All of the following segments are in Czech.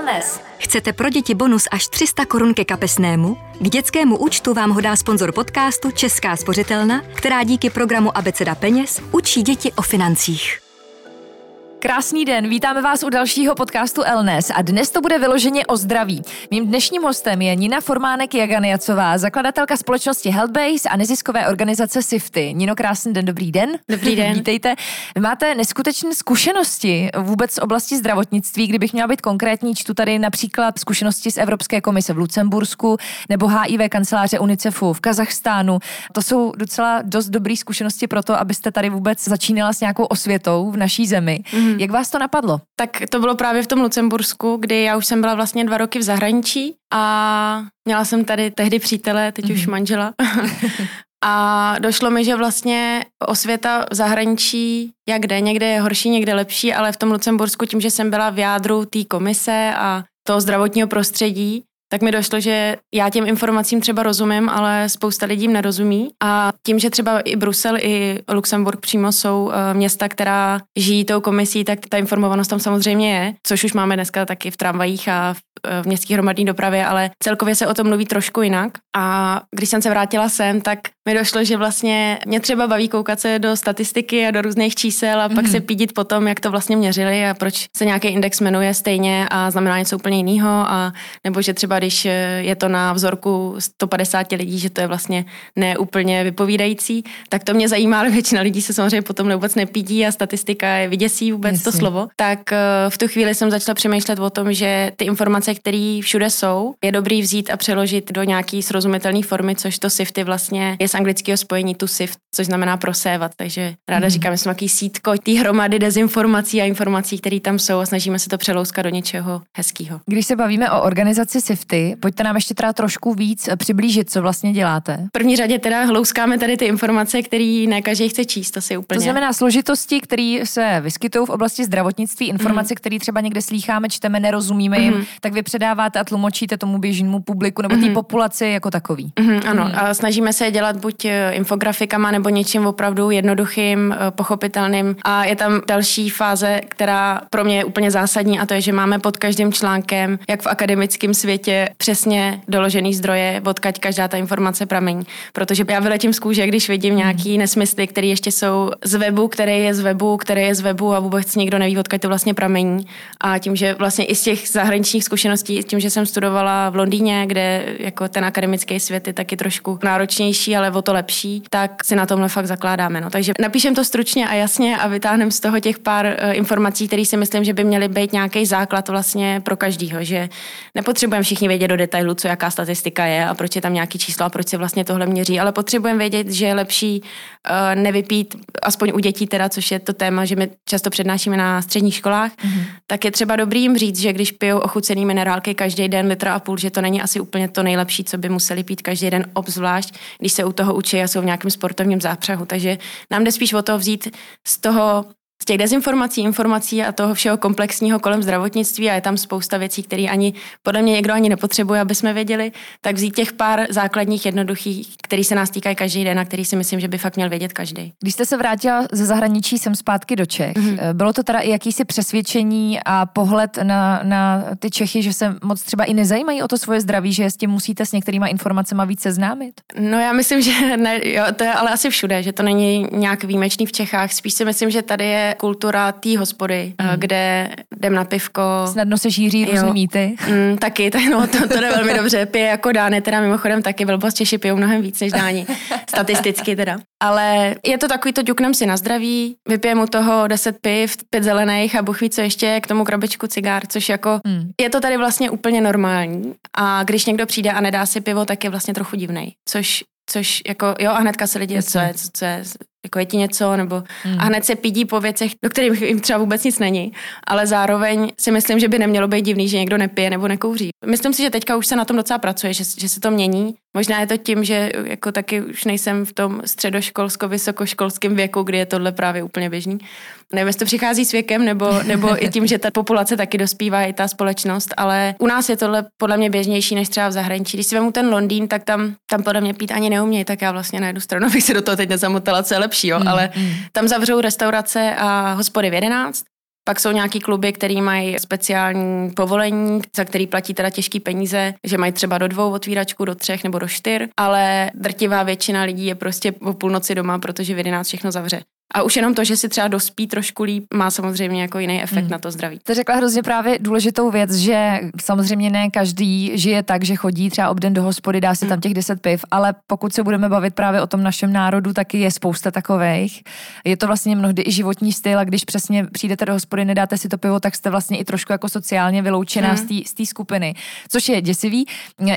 Elnes. Chcete pro děti bonus až 300 korun ke kapesnému? K dětskému účtu vám ho dá sponzor podcastu Česká spořitelna, která díky programu Abeceda peněz učí děti o financích. Krásný den, vítáme vás u dalšího podcastu Elnes a dnes to bude vyloženě o zdraví. Mým dnešním hostem je Nina Formánek Jaganiacová, zakladatelka společnosti Healthbase a neziskové organizace Sifty. Nino, krásný den, dobrý den. Dobrý den. Vítejte. Vy máte neskutečné zkušenosti vůbec z oblasti zdravotnictví. Kdybych měla být konkrétní, čtu tady například zkušenosti z Evropské komise v Lucembursku nebo HIV kanceláře UNICEFu v Kazachstánu. To jsou docela dost dobré zkušenosti pro to, abyste tady vůbec začínala s nějakou osvětou v naší zemi. Mm-hmm. Mm. Jak vás to napadlo? Tak to bylo právě v tom Lucembursku, kdy já už jsem byla vlastně dva roky v zahraničí a měla jsem tady tehdy přítele, teď mm. už mhm. manžela. a došlo mi, že vlastně osvěta v zahraničí, jak kde, někde je horší, někde lepší, ale v tom Lucembursku tím, že jsem byla v jádru té komise a toho zdravotního prostředí, tak mi došlo, že já těm informacím třeba rozumím, ale spousta lidí nerozumí. A tím, že třeba i Brusel, i Luxemburg přímo jsou uh, města, která žijí tou komisí, tak ta informovanost tam samozřejmě je, což už máme dneska taky v tramvajích a v, v městské hromadné dopravě, ale celkově se o tom mluví trošku jinak. A když jsem se vrátila sem, tak mi došlo, že vlastně mě třeba baví koukat se do statistiky a do různých čísel a pak mm-hmm. se pídit po tom, jak to vlastně měřili a proč se nějaký index jmenuje stejně a znamená něco úplně jiného a nebo že třeba když je to na vzorku 150 lidí, že to je vlastně neúplně vypovídající, tak to mě zajímá, ale většina lidí se samozřejmě potom vůbec nepídí a statistika je vyděsí vůbec Jasně. to slovo. Tak eh, v tu chvíli jsem začala přemýšlet o tom, že ty informace, které všude jsou, je dobrý vzít a přeložit do nějaký srozumitelné formy, což to SIFTy vlastně je z anglického spojení tu SIFT, což znamená prosévat. Takže ráda mm. říkám, že jsme takový sítko té hromady dezinformací a informací, které tam jsou a snažíme se to přelouskat do něčeho hezkého. Když se bavíme o organizaci SIFTy, pojďte nám ještě teda trošku víc přiblížit, co vlastně děláte. V první řadě teda hlouskáme tady ty informace, které ne každý chce číst, to si úplně. To znamená složitosti, které se vyskytují v oblasti zdravotnictví, informace, mm. které třeba někde slýcháme, čteme, nerozumíme mm. jim, mhm. tak vy předáváte a tlumočíte tomu běžnému publiku nebo té mm. populaci jako takový. Mm, ano, mm. a snažíme se dělat buď eh, infografikama nebo něčím opravdu jednoduchým, eh, pochopitelným. A je tam další fáze, která pro mě je úplně zásadní a to je, že máme pod každým článkem, jak v akademickém světě, přesně doložený zdroje, odkaď každá ta informace pramení. Protože já vyletím z kůže, když vidím nějaký nesmysly, které ještě jsou z webu, který je z webu, který je z webu a vůbec nikdo neví, odkud to vlastně pramení. A tím, že vlastně i z těch zahraničních zkušeností, tím, že jsem studovala v Londýně, kde jako ten akademický svět je taky trošku náročnější, ale o to lepší, tak si na tomhle fakt zakládáme. No. Takže napíšem to stručně a jasně a vytáhneme z toho těch pár uh, informací, které si myslím, že by měly být nějaký základ vlastně pro každýho, že nepotřebujeme všichni vědět do detailu, co jaká statistika je a proč je tam nějaký číslo a proč se vlastně tohle měří, ale potřebujeme vědět, že je lepší uh, nevypít, aspoň u dětí teda, což je to téma, že my často přednášíme na středních školách, mm-hmm. tak je třeba dobrý jim říct, že když pijou ochucený minerálky každý den litra a půl, že to není asi úplně to nejlepší, co by museli pít každý den, obzvlášť, když se u toho učí a jsou v nějakém sportovním zápřehu. Takže nám jde spíš o to vzít z toho těch dezinformací, informací a toho všeho komplexního kolem zdravotnictví a je tam spousta věcí, které ani podle mě někdo ani nepotřebuje, aby jsme věděli, tak vzít těch pár základních, jednoduchých, který se nás týkají každý den a který si myslím, že by fakt měl vědět každý. Když jste se vrátila ze zahraničí sem zpátky do Čech, mm-hmm. bylo to teda i jakýsi přesvědčení a pohled na, na ty Čechy, že se moc třeba i nezajímají o to svoje zdraví, že s tím musíte s některýma informacemi víc seznámit? No já myslím, že ne, jo, to je ale asi všude, že to není nějak výjimečný v Čechách. Spíš si myslím, že tady je kultura té hospody, mm. kde jdem na pivko. Snadno se šíří různé mýty. Mm, taky, tak no, to, to jde velmi dobře. Pije jako dáne, teda mimochodem taky velbost Češi pijou mnohem víc než dáni. Statisticky teda. Ale je to takový to ďuknem si na zdraví, vypijeme u toho 10 piv, pět zelených a buchví co ještě, k tomu krabičku cigár, což jako mm. je to tady vlastně úplně normální. A když někdo přijde a nedá si pivo, tak je vlastně trochu divnej. Což což jako, jo, a hnedka se lidi, co je, co je, jako je ti něco, nebo hmm. a hned se pídí po věcech, do kterých jim třeba vůbec nic není, ale zároveň si myslím, že by nemělo být divný, že někdo nepije nebo nekouří. Myslím si, že teďka už se na tom docela pracuje, že, že se to mění. Možná je to tím, že jako taky už nejsem v tom středoškolsko-vysokoškolském věku, kdy je tohle právě úplně běžný. Nevím, jestli to přichází s věkem, nebo, nebo i tím, že ta populace taky dospívá, i ta společnost, ale u nás je tohle podle mě běžnější než třeba v zahraničí. Když si vemu ten Londýn, tak tam, tam podle mě pít ani neumějí, tak já vlastně na jednu stranu bych se do toho teď nezamotala, co je lepší, jo? Mm, ale mm. tam zavřou restaurace a hospody v 11, pak jsou nějaký kluby, který mají speciální povolení, za který platí teda těžký peníze, že mají třeba do dvou otvíračku, do třech nebo do čtyř, ale drtivá většina lidí je prostě o půlnoci doma, protože v 11 všechno zavře. A už jenom to, že si třeba dospí trošku líp, má samozřejmě jako jiný efekt mm. na to zdraví. To řekla hrozně právě důležitou věc, že samozřejmě ne každý žije tak, že chodí třeba obden do hospody, dá si mm. tam těch 10 piv, ale pokud se budeme bavit právě o tom našem národu, taky je spousta takových. Je to vlastně mnohdy i životní styl a když přesně přijdete do hospody, nedáte si to pivo, tak jste vlastně i trošku jako sociálně vyloučená mm. z té skupiny, což je děsivý.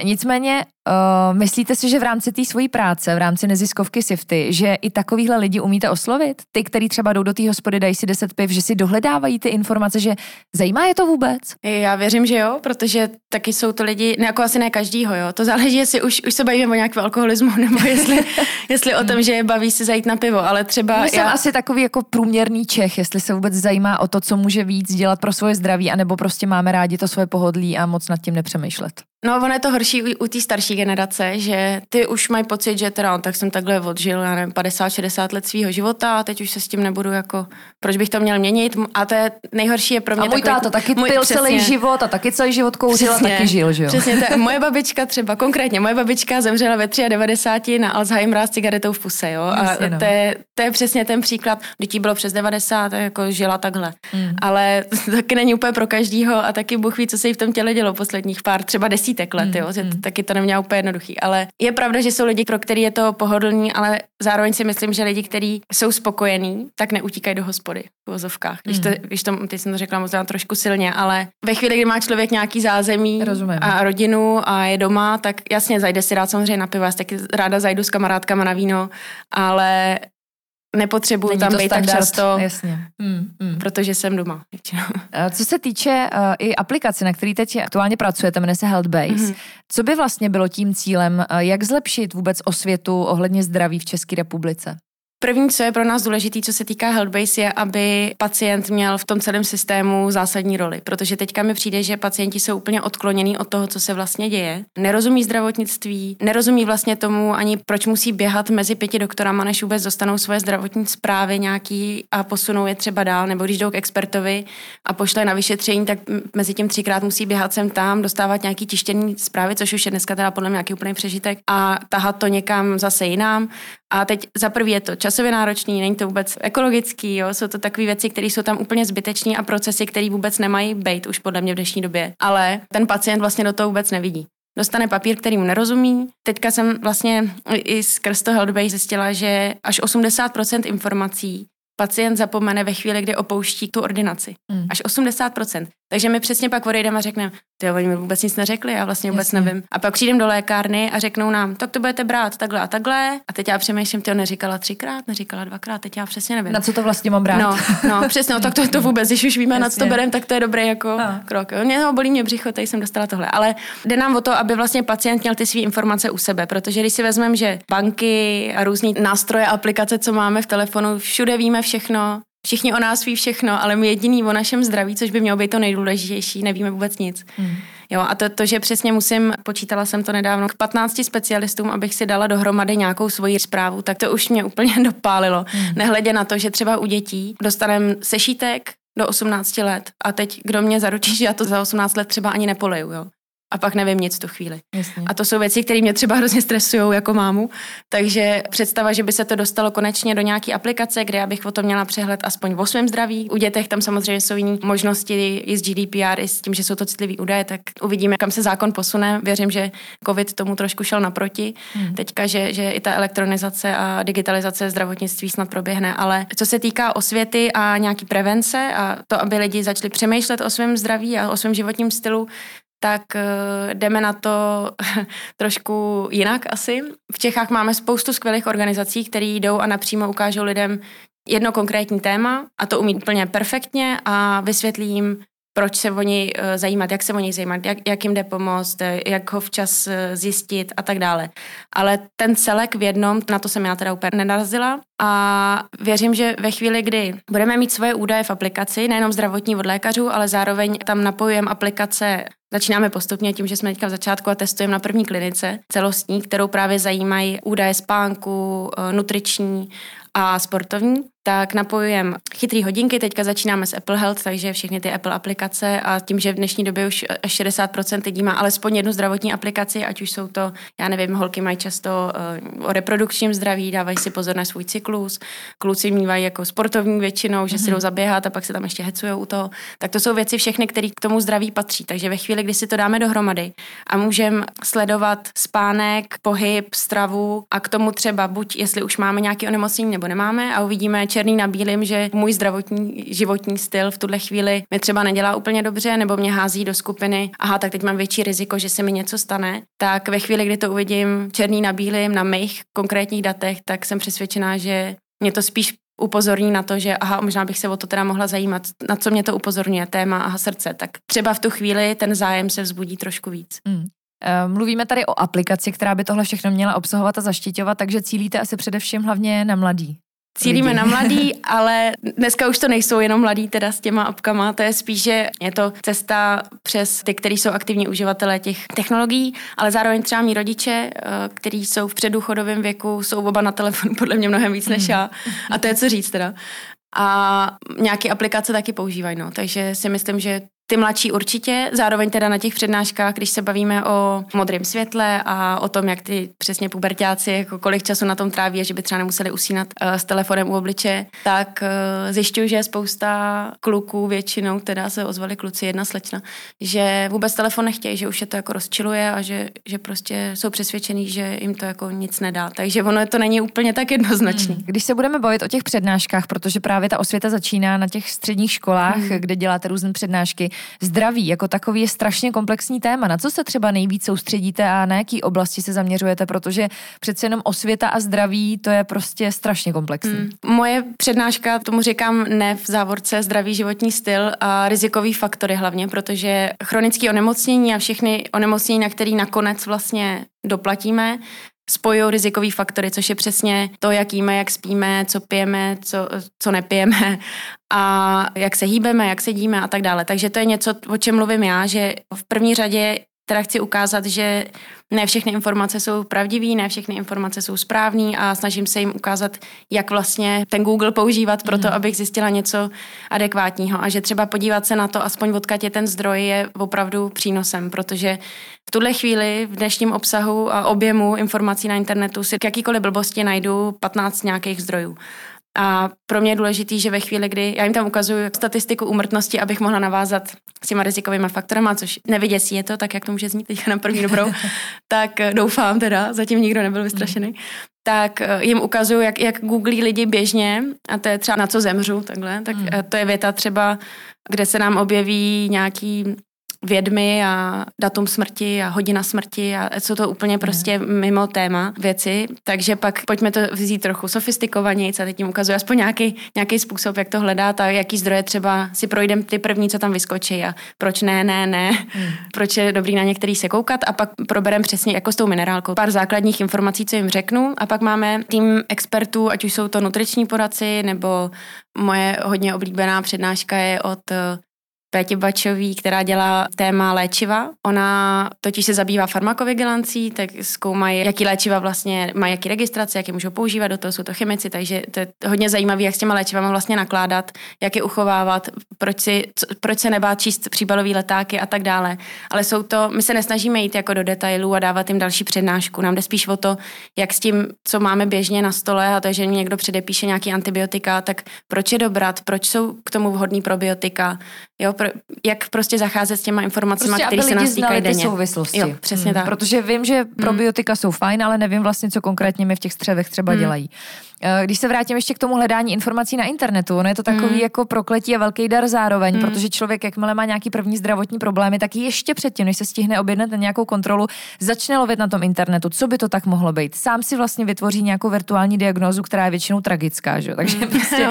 Nicméně Uh, myslíte si, že v rámci té svojí práce, v rámci neziskovky Sifty, že i takovýhle lidi umíte oslovit? Ty, kteří třeba jdou do té hospody, dají si 10 piv, že si dohledávají ty informace, že zajímá je to vůbec? Já věřím, že jo, protože taky jsou to lidi, ne, jako asi ne každýho, jo. To záleží, jestli už, už se bavíme o nějakém alkoholismu, nebo jestli, jestli o tom, že je baví si zajít na pivo, ale třeba... Já jsem asi takový jako průměrný Čech, jestli se vůbec zajímá o to, co může víc dělat pro svoje zdraví, anebo prostě máme rádi to svoje pohodlí a moc nad tím nepřemýšlet. No, ono je to horší u, u té starší generace, že ty už mají pocit, že teda, tak jsem takhle odžil, já nevím, 50-60 let svého života a teď už se s tím nebudu jako, proč bych to měl měnit? A to je nejhorší je pro mě. A můj takový, táto taky můj, pil přesně, celý život a taky celý život kouřil a taky žil, že jo? Přesně, to je, moje babička třeba, konkrétně, moje babička zemřela ve 93 na Alzheimera s cigaretou v puse, jo? A Jasně, no. to, je, to je přesně ten příklad, kdy bylo přes 90, jako žila takhle. Mm. Ale to taky není úplně pro každýho a taky Bůh ví, co se jí v tom těle dělo posledních pár, třeba desítek let, mm. jo? Že mm. taky to neměla úplně jednoduchý. Ale je pravda, že jsou lidi, pro který je to pohodlný, ale zároveň si myslím, že lidi, kteří jsou spokojení, tak neutíkají do hospody v vozovkách. Když, to, hmm. když to, teď jsem to řekla možná trošku silně, ale ve chvíli, kdy má člověk nějaký zázemí Rozumím. a rodinu a je doma, tak jasně zajde si rád samozřejmě na pivo, já taky ráda zajdu s kamarádkama na víno, ale nepotřebuju tam být tak často, jasně. Hmm, hmm. protože jsem doma. Co se týče uh, i aplikace, na který teď aktuálně pracujete, jmenuje se Healthbase, mm-hmm. co by vlastně bylo tím cílem, uh, jak zlepšit vůbec osvětu ohledně zdraví v České republice? První, co je pro nás důležité, co se týká Healthbase, je, aby pacient měl v tom celém systému zásadní roli. Protože teďka mi přijde, že pacienti jsou úplně odklonění od toho, co se vlastně děje. Nerozumí zdravotnictví, nerozumí vlastně tomu ani, proč musí běhat mezi pěti doktorama, než vůbec dostanou svoje zdravotní zprávy nějaký a posunou je třeba dál. Nebo když jdou k expertovi a pošle na vyšetření, tak mezi tím třikrát musí běhat sem tam, dostávat nějaký tištěný zprávy, což už je dneska teda podle mě nějaký úplný přežitek a tahat to někam zase jinam. A teď za prvý je to časově náročný, není to vůbec ekologický, jo? jsou to takové věci, které jsou tam úplně zbytečné a procesy, které vůbec nemají být už podle mě v dnešní době. Ale ten pacient vlastně do toho vůbec nevidí. Dostane papír, který mu nerozumí. Teďka jsem vlastně i skrz to Healthbase zjistila, že až 80% informací pacient zapomene ve chvíli, kdy opouští tu ordinaci. Mm. Až 80%. Takže my přesně pak odejdeme a řekneme, ty oni mi vůbec nic neřekli, já vlastně vůbec Jasně. nevím. A pak přijdeme do lékárny a řeknou nám, tak to budete brát takhle a takhle. A teď já přemýšlím, ty neříkala třikrát, neříkala dvakrát, teď já přesně nevím. Na co to vlastně mám brát? No, no přesně, no, tak to, to vůbec, když už víme, Jasně. na co to bereme, tak to je dobrý jako no. krok. Mě no, bolí mě břicho, tady jsem dostala tohle. Ale jde nám o to, aby vlastně pacient měl ty své informace u sebe, protože když si vezmeme, že banky a různý nástroje, aplikace, co máme v telefonu, všude víme všechno, Všichni o nás ví všechno, ale my jediný o našem zdraví, což by mělo být to nejdůležitější, nevíme vůbec nic. Hmm. Jo, a to, to, že přesně musím, počítala jsem to nedávno, k 15 specialistům, abych si dala dohromady nějakou svoji zprávu, tak to už mě úplně dopálilo. Hmm. Nehledě na to, že třeba u dětí dostaneme sešítek do 18 let a teď kdo mě zaručí, že já to za 18 let třeba ani nepoleju, jo a pak nevím nic v tu chvíli. Jasně. A to jsou věci, které mě třeba hrozně stresují jako mámu. Takže představa, že by se to dostalo konečně do nějaké aplikace, kde abych o tom měla přehled aspoň o svém zdraví. U dětech tam samozřejmě jsou jiné možnosti i z GDPR, i s tím, že jsou to citlivé údaje, tak uvidíme, kam se zákon posune. Věřím, že COVID tomu trošku šel naproti. Hmm. Teďka, že, že i ta elektronizace a digitalizace zdravotnictví snad proběhne. Ale co se týká osvěty a nějaký prevence a to, aby lidi začali přemýšlet o svém zdraví a o svém životním stylu, tak uh, jdeme na to trošku jinak asi. V Čechách máme spoustu skvělých organizací, které jdou a napřímo ukážou lidem jedno konkrétní téma a to umí úplně perfektně a vysvětlí jim, proč se o něj uh, zajímat, jak se o něj zajímat, jak, jak jim jde pomoct, eh, jak ho včas zjistit a tak dále. Ale ten celek v jednom, na to jsem já teda úplně nenarazila a věřím, že ve chvíli, kdy budeme mít svoje údaje v aplikaci, nejenom zdravotní od lékařů, ale zároveň tam napojujeme aplikace Začínáme postupně tím, že jsme teďka v začátku a testujeme na první klinice celostní, kterou právě zajímají údaje spánku, nutriční a sportovní tak napojujeme chytrý hodinky, teďka začínáme s Apple Health, takže všechny ty Apple aplikace a tím, že v dnešní době už 60% lidí má alespoň jednu zdravotní aplikaci, ať už jsou to, já nevím, holky mají často uh, o reprodukčním zdraví, dávají si pozor na svůj cyklus, kluci mývají jako sportovní většinou, že mm-hmm. si jdou zaběhat a pak se tam ještě hecují u toho. Tak to jsou věci všechny, které k tomu zdraví patří. Takže ve chvíli, kdy si to dáme dohromady a můžeme sledovat spánek, pohyb, stravu a k tomu třeba buď, jestli už máme nějaké onemocnění nebo nemáme a uvidíme, černý na bílým, že můj zdravotní životní styl v tuhle chvíli mi třeba nedělá úplně dobře, nebo mě hází do skupiny, aha, tak teď mám větší riziko, že se mi něco stane, tak ve chvíli, kdy to uvidím černý na bílým na mých konkrétních datech, tak jsem přesvědčená, že mě to spíš upozorní na to, že aha, možná bych se o to teda mohla zajímat, na co mě to upozorňuje, téma aha srdce, tak třeba v tu chvíli ten zájem se vzbudí trošku víc. Mm. Mluvíme tady o aplikaci, která by tohle všechno měla obsahovat a zaštiťovat, takže cílíte asi především hlavně na mladý. Cílíme lidi. na mladý, ale dneska už to nejsou jenom mladí teda s těma apkama, to je spíš, že je to cesta přes ty, kteří jsou aktivní uživatelé těch technologií, ale zároveň třeba mý rodiče, eh, kteří jsou v předůchodovém věku, jsou oba na telefonu podle mě mnohem víc než já. A to je co říct teda. A nějaké aplikace taky používají, no. takže si myslím, že ty mladší určitě, zároveň teda na těch přednáškách, když se bavíme o modrém světle a o tom, jak ty přesně pubertáci, jako kolik času na tom tráví, že by třeba nemuseli usínat uh, s telefonem u obliče, tak uh, zjišťuju, že spousta kluků většinou, teda se ozvali kluci, jedna slečna, že vůbec telefon nechtějí, že už je to jako rozčiluje a že, že prostě jsou přesvědčený, že jim to jako nic nedá. Takže ono to není úplně tak jednoznačný. Hmm. Když se budeme bavit o těch přednáškách, protože právě ta osvěta začíná na těch středních školách, hmm. kde děláte různé přednášky, Zdraví jako takový je strašně komplexní téma. Na co se třeba nejvíc soustředíte a na jaký oblasti se zaměřujete, protože přece jenom osvěta a zdraví to je prostě strašně komplexní. Mm. Moje přednáška, tomu říkám ne v závorce zdravý životní styl a rizikový faktory hlavně, protože chronické onemocnění a všechny onemocnění, na který nakonec vlastně doplatíme, spojují rizikový faktory, což je přesně to, jak jíme, jak spíme, co pijeme, co, co nepijeme a jak se hýbeme, jak sedíme a tak dále. Takže to je něco, o čem mluvím já, že v první řadě teda chci ukázat, že ne všechny informace jsou pravdivé, ne všechny informace jsou správné a snažím se jim ukázat, jak vlastně ten Google používat pro to, mm. abych zjistila něco adekvátního a že třeba podívat se na to, aspoň odkud je ten zdroj, je opravdu přínosem, protože v tuhle chvíli v dnešním obsahu a objemu informací na internetu si k jakýkoliv blbosti najdu 15 nějakých zdrojů. A pro mě je důležitý, že ve chvíli, kdy já jim tam ukazuju statistiku úmrtnosti, abych mohla navázat s těma rizikovými faktorama, což nevyděsí je to, tak jak to může znít teď na první dobrou, tak eh, doufám teda, zatím nikdo nebyl vystrašený, tak eh, jim ukazuju, jak, jak googlí lidi běžně, a to je třeba na co zemřu, takhle, tak hmm. Eh, to je věta třeba, kde se nám objeví nějaký vědmy a datum smrti a hodina smrti a jsou to úplně prostě mimo téma věci, takže pak pojďme to vzít trochu sofistikovaněji, a teď tím ukazuju aspoň nějaký, nějaký způsob, jak to hledat a jaký zdroje třeba si projdem ty první, co tam vyskočí a proč ne, ne, ne, hmm. proč je dobrý na některý se koukat a pak proberem přesně jako s tou minerálkou. Pár základních informací, co jim řeknu a pak máme tým expertů, ať už jsou to nutriční poradci nebo moje hodně oblíbená přednáška je od Pétě Bačový, která dělá téma léčiva. Ona totiž se zabývá farmakovigilancí, tak zkoumají, jaký léčiva vlastně mají, jaký registrace, jak je můžou používat, do toho jsou to chemici, takže to je hodně zajímavé, jak s těma léčivama vlastně nakládat, jak je uchovávat, proč, si, proč se nebát číst příbalový letáky a tak dále. Ale jsou to, my se nesnažíme jít jako do detailů a dávat jim další přednášku. Nám jde spíš o to, jak s tím, co máme běžně na stole, a to je, že někdo předepíše nějaký antibiotika, tak proč je dobrat, proč jsou k tomu vhodný probiotika, jo, pro, jak prostě zacházet s těma informacemi, Prostě, které se nás týkají znali ty denně. souvislosti. Jo, přesně Hmm, tak. Protože vím, že probiotika jsou fajn, ale nevím vlastně, co konkrétně mi v těch střevech třeba Hmm. dělají. Eh, Když se vrátím ještě k tomu hledání informací na internetu, ono je to takový Hmm. jako prokletí a velký dar zároveň, protože člověk, jakmile má nějaký první zdravotní problémy, tak ještě předtím, než se stihne objednat na nějakou kontrolu, začne lovit na tom internetu, co by to tak mohlo být. Sám si vlastně vytvoří nějakou virtuální diagnózu, která je většinou tragická, že? jo? takže prostě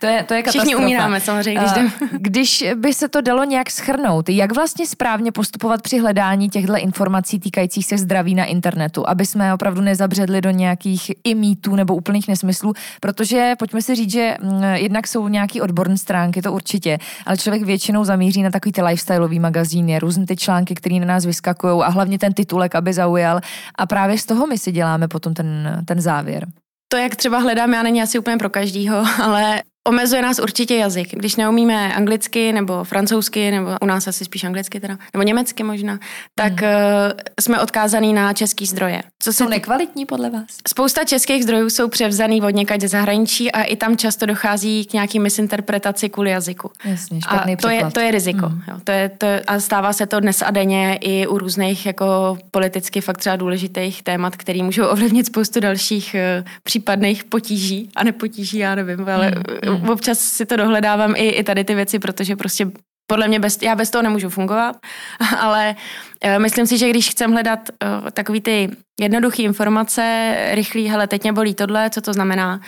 to je, to je katastrofa. Všichni umíráme samozřejmě, když Eh, jdeme. když by se to dalo nějak schrnout, jak vlastně správně postupovat při hledání těchto informací týkajících se zdraví na internetu, aby jsme opravdu nezabředli do nějakých i mýtů nebo úplných nesmyslů, protože pojďme si říct, že mm, jednak jsou nějaký odborné stránky, to určitě, ale člověk většinou zamíří na takový ty lifestyleový magazíny, různé ty články, které na nás vyskakují a hlavně ten titulek, aby zaujal a právě z toho my si děláme potom ten, ten závěr. To, jak třeba hledám, já není asi úplně pro každýho, ale omezuje nás určitě jazyk. Když neumíme anglicky nebo francouzsky, nebo u nás asi spíš anglicky teda, nebo německy možná, tak hmm. uh, jsme odkázaný na český zdroje. Co Jsou tý- nekvalitní podle vás? Spousta českých zdrojů jsou převzaný od někať ze zahraničí a i tam často dochází k nějaký misinterpretaci kvůli jazyku. Jasně, A to je, to je riziko. Hmm. Jo, to je, to je, a stává se to dnes a denně i u různých jako politicky fakt třeba důležitých témat, které můžou ovlivnit spoustu dalších uh, případných potíží a nepotíží, já nevím, ale Hmm, mm. občas si to dohledávám i, i tady ty věci, protože prostě podle mě bez, já bez toho nemůžu fungovat, ale uh, myslím si, že když chcem hledat uh, takový ty jednoduché informace, rychlý, hele, teď mě bolí tohle, co to znamená,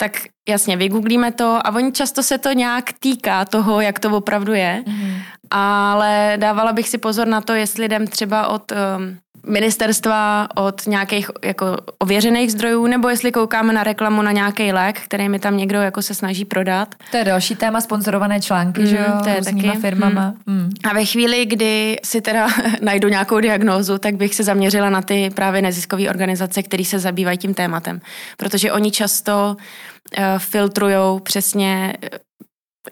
tak jasně, vygooglíme to a oni často se to nějak týká toho, jak to opravdu je, Mhm. ale dávala bych si pozor na to, jestli jdem třeba od um, ministerstva, od nějakých jako ověřených zdrojů, nebo jestli koukáme na reklamu na nějaký lék, který mi tam někdo jako se snaží prodat. To je další téma, sponzorované články, Mm, že jo, to je taky. firmama. Mm. A ve chvíli, kdy si teda najdu nějakou diagnózu, tak bych se zaměřila na ty právě neziskové organizace, které se zabývají tím tématem. Protože oni často uh, filtrujou přesně eh,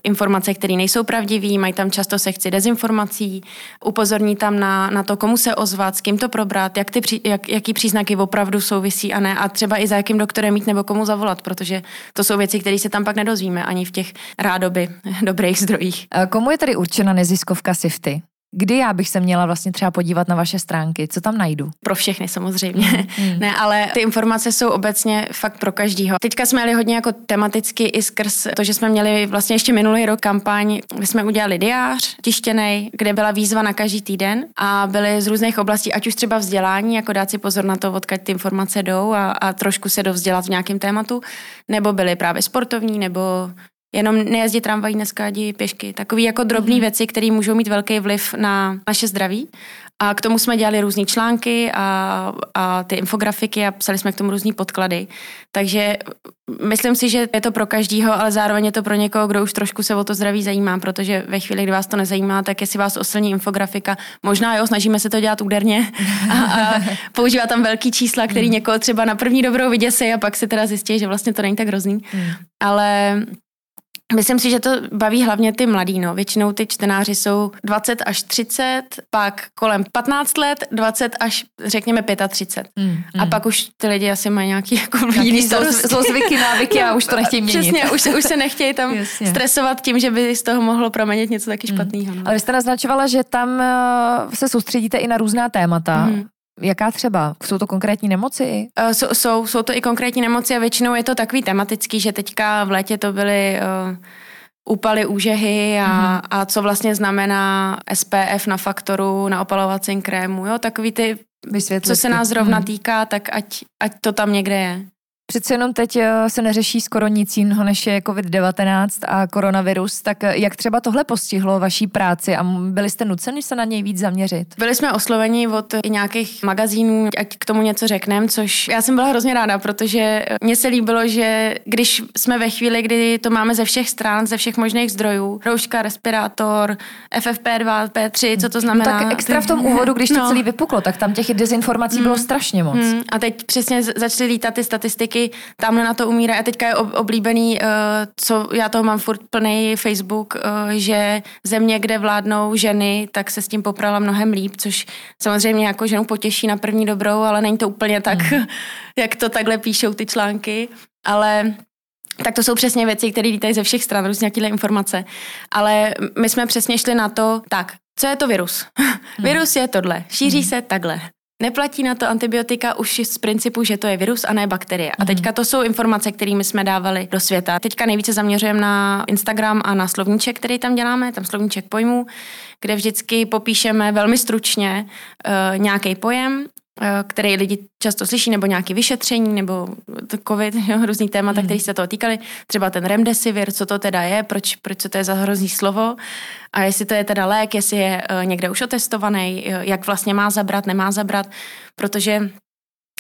informace, které nejsou pravdivé, mají tam často sekci dezinformací, upozorní tam na, na to, komu se ozvat, s kým to probrat, jak ty, jak, jaký příznaky opravdu souvisí a ne, a třeba i za jakým doktorem mít nebo komu zavolat, protože to jsou věci, které se tam pak nedozvíme ani v těch rádoby dobrých zdrojích. A Komu je tady určena neziskovka Sifty? Kdy já bych se měla vlastně třeba podívat na vaše stránky? Co tam najdu? Pro všechny samozřejmě. Mm. Ne, ale ty informace jsou obecně fakt pro každýho. Teďka jsme jeli hodně jako tematicky i skrz to, že jsme měli vlastně ještě minulý rok kampaň, kde jsme udělali diář tištěný, kde byla výzva na každý týden a byly z různých oblastí, ať už třeba vzdělání, jako dát si pozor na to, odkud ty informace jdou a, a trošku se dovzdělat v nějakém tématu, nebo byly právě sportovní, nebo Jenom nejezdit tramvají, dneska jdi pěšky. Takový jako drobné mm. věci, které můžou mít velký vliv na naše zdraví. A k tomu jsme dělali různé články a, a ty infografiky a psali jsme k tomu různé podklady. Takže myslím si, že je to pro každýho, ale zároveň je to pro někoho, kdo už trošku se o to zdraví zajímá, protože ve chvíli, kdy vás to nezajímá, tak jestli vás oslní infografika, možná jo, snažíme se to dělat úderně a, a používá tam velký čísla, který někoho třeba na první dobrou vyděsí a pak se teda zjistí, že vlastně to není tak hrozný. Ale Myslím si, že to baví hlavně ty mladý. No. Většinou ty čtenáři jsou 20 až 30, pak kolem 15 let, 20 až řekněme 35. Mm, A pak už ty lidi asi mají nějaký jako jiný zlozvyky, návyky a už to nechtějí měnit. Přesně, už, už se nechtějí tam Jasně. stresovat tím, že by z toho mohlo proměnit něco taky špatného. No. Ale vy jste naznačovala, že tam eh, se soustředíte i na různá témata. Mhm. Jaká třeba? Jsou to konkrétní nemoci? Uh, jsou, jsou, jsou to i konkrétní nemoci a většinou je to takový tematický, že teďka v létě to byly uh, úpaly úžehy a, Mhm. a co vlastně znamená SPF na faktoru, na opalovacím krému, jo, takový ty, Vysvětlit. co se nás zrovna Mhm. týká, tak ať, ať to tam někde je. Přece jenom teď eh, se neřeší skoro nic jiného, než je COVID-19 a koronavirus, tak eh, jak třeba tohle postihlo vaší práci a byli jste nuceni se na něj víc zaměřit? Byli jsme osloveni od i nějakých magazínů, ať k tomu něco řekneme, což já jsem byla hrozně ráda, protože mně se líbilo, že když jsme ve chvíli, kdy to máme ze všech stran, ze všech možných zdrojů, rouška, respirátor, FFP2, P3, co to No znamená? tak extra v tom úvodu, když to No. celý vypuklo, tak tam těch dezinformací bylo strašně moc. Hmm, a teď přesně začaly lítat ty statistiky, tamhle na to umírá. A teďka je ob- oblíbený, uh, co já toho mám furt plný Facebook, uh, že země, kde vládnou ženy, tak se s tím poprala mnohem líp, což samozřejmě jako ženu potěší na první dobrou, ale není to úplně tak, jak to takhle píšou ty články. Ale tak to jsou přesně věci, které lítají ze všech stran, různě nějaké informace. Ale my jsme přesně šli na to, tak, co je to virus? virus je tohle, šíří se takhle. Neplatí na to antibiotika už z principu, že to je virus a ne bakterie. A teďka to jsou informace, kterými jsme dávali do světa. Teďka nejvíce zaměřujeme na Instagram a na slovníček, který tam děláme, tam slovníček pojmů, kde vždycky popíšeme velmi stručně uh, nějaký pojem Eh, který lidi často slyší, nebo nějaké vyšetření, nebo covid, jo, různý témata, mm. které se toho týkaly. Třeba ten remdesivir, co to teda je, proč, proč to je za hrozný slovo a jestli to je teda lék, jestli je uh, někde už otestovaný, uh, jak vlastně má zabrat, nemá zabrat, protože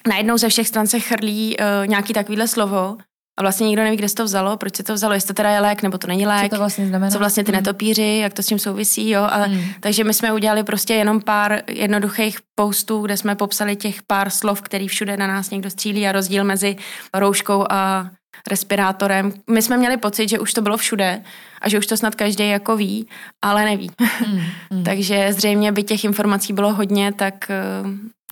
najednou ze všech stran se chrlí nějaký takovýhle slovo a vlastně nikdo neví, kde se to vzalo, proč se to vzalo, jestli to teda je lék nebo to není lék. Co to vlastně znamená? Co vlastně ty mm. netopíři, jak to s tím souvisí, jo. Ale, mm. Takže my jsme udělali prostě jenom pár jednoduchých postů, kde jsme popsali těch pár slov, který všude na nás někdo střílí a rozdíl mezi rouškou a respirátorem. My jsme měli pocit, že už to bylo všude a že už to snad každý jako ví, ale neví. Mm, mm. Takže zřejmě by těch informací bylo hodně, tak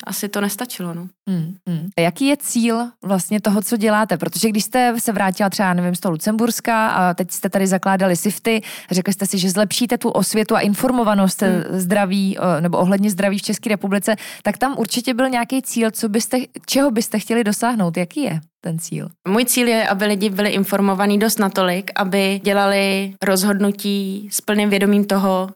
asi to nestačilo. No. Hmm, hmm. Jaký je cíl vlastně toho, co děláte? Protože když jste se vrátila třeba, nevím, z toho Lucemburska a teď jste tady zakládali SIFTy, řekli jste si, že zlepšíte tu osvětu a informovanost hmm. zdraví nebo ohledně zdraví v České republice, tak tam určitě byl nějaký cíl, co byste, čeho byste chtěli dosáhnout? Jaký je? ten cíl? Můj cíl je, aby lidi byli informovaní dost natolik, aby dělali rozhodnutí s plným vědomím toho,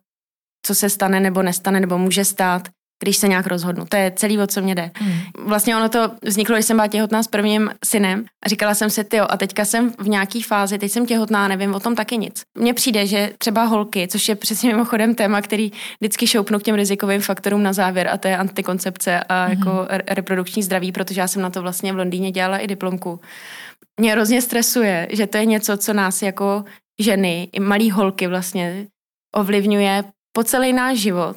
co se stane nebo nestane nebo může stát, když se nějak rozhodnu. To je celý, o co mě jde. Hmm. Vlastně ono to vzniklo, když jsem byla těhotná s prvním synem a říkala jsem si, ty a teďka jsem v nějaký fázi, teď jsem těhotná, nevím o tom taky nic. Mně přijde, že třeba holky, což je přesně mimochodem téma, který vždycky šoupnu k těm rizikovým faktorům na závěr, a to je antikoncepce a hmm. jako reprodukční zdraví, protože já jsem na to vlastně v Londýně dělala i diplomku. Mě hrozně stresuje, že to je něco, co nás jako ženy, i malý holky vlastně ovlivňuje po celý náš život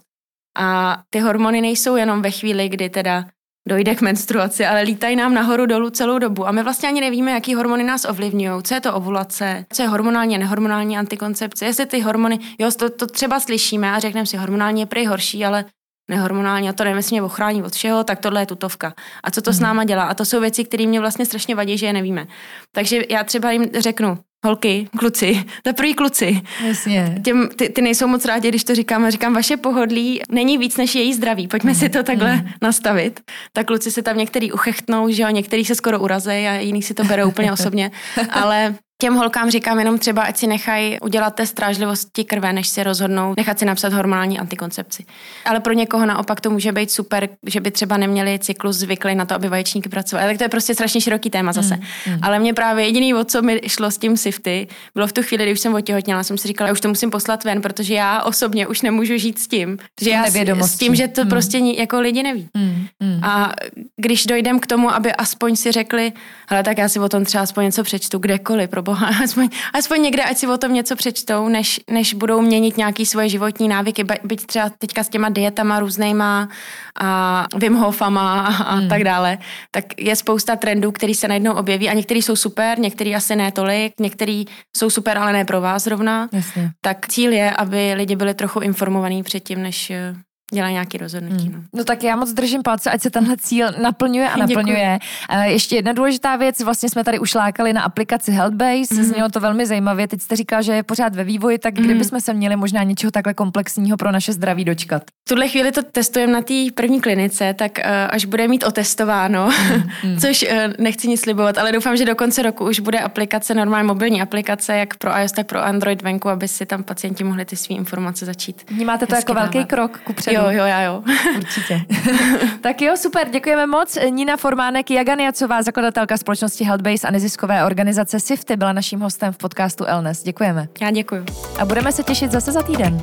a ty hormony nejsou jenom ve chvíli, kdy teda dojde k menstruaci, ale lítají nám nahoru dolů celou dobu. A my vlastně ani nevíme, jaký hormony nás ovlivňují. Co je to ovulace, co je hormonální a nehormonální antikoncepce. Jestli ty hormony, jo, to, to třeba slyšíme a řekneme si, hormonální je prý horší, ale nehormonální a to mě ochrání od všeho, tak tohle je tutovka. A co to hmm. s mhm. náma dělá? A to jsou věci, které mě vlastně strašně vadí, že je nevíme. Takže já třeba jim řeknu, holky, kluci, za první kluci. Jasně. Těm, ty, ty nejsou moc rádi, když to říkám. Říkám, vaše pohodlí není víc než její zdraví. Pojďme mm. si to takhle mm. nastavit. Tak kluci se tam některý uchechtnou, že jo, některý se skoro urazejí a jiný si to berou úplně osobně. Ale Těm holkám říkám jenom třeba, ať si nechají udělat test strážlivosti krve, než se rozhodnou nechat si napsat hormonální antikoncepci. Ale pro někoho naopak to může být super, že by třeba neměli cyklus zvyklý na to, aby vaječníky pracovaly. Tak to je prostě strašně široký téma zase. Mm, mm. Ale mě právě jediný, o co mi šlo s tím sifty, bylo v tu chvíli, kdy už jsem otěhotněla, jsem si říkala, já už to musím poslat ven, protože já osobně už nemůžu žít s tím, že já s tím, že to mm. prostě jako lidi neví. Mm, mm. A když dojdem k tomu, aby aspoň si řekli, ale tak já si o tom třeba aspoň něco přečtu kdekoliv, pro boha, aspoň, aspoň někde, ať si o tom něco přečtou, než, než budou měnit nějaký svoje životní návyky, byť třeba teďka s těma dietama různýma a Wim Hofama a hmm. tak dále, tak je spousta trendů, který se najednou objeví a některý jsou super, některý asi ne tolik, některý jsou super, ale ne pro vás zrovna. Jasně. Tak cíl je, aby lidi byli trochu informovaní předtím, než dělá nějaký rozhodnutí. Hmm. No. no tak já moc držím palce, ať se tenhle cíl naplňuje a naplňuje. Uh, ještě jedna důležitá věc, vlastně jsme tady už lákali na aplikaci Healthbase, hmm. znělo to velmi zajímavě, teď jste říkal, že je pořád ve vývoji, tak hmm. kdybychom se měli možná něčeho takhle komplexního pro naše zdraví dočkat? V tuhle chvíli to testujeme na té první klinice, tak uh, až bude mít otestováno, hmm. hmm. což uh, nechci nic slibovat, ale doufám, že do konce roku už bude aplikace, normální mobilní aplikace, jak pro iOS, tak pro Android venku, aby si tam pacienti mohli ty své informace začít. Vnímáte to jako velký krok kupředu? Jo, jo, já jo. Určitě. tak jo, super, děkujeme moc. Nina Formánek, Jaganiacová, zakladatelka společnosti Healthbase a neziskové organizace SIFTY byla naším hostem v podcastu Elnes. Děkujeme. Já děkuji. A budeme se těšit zase za týden.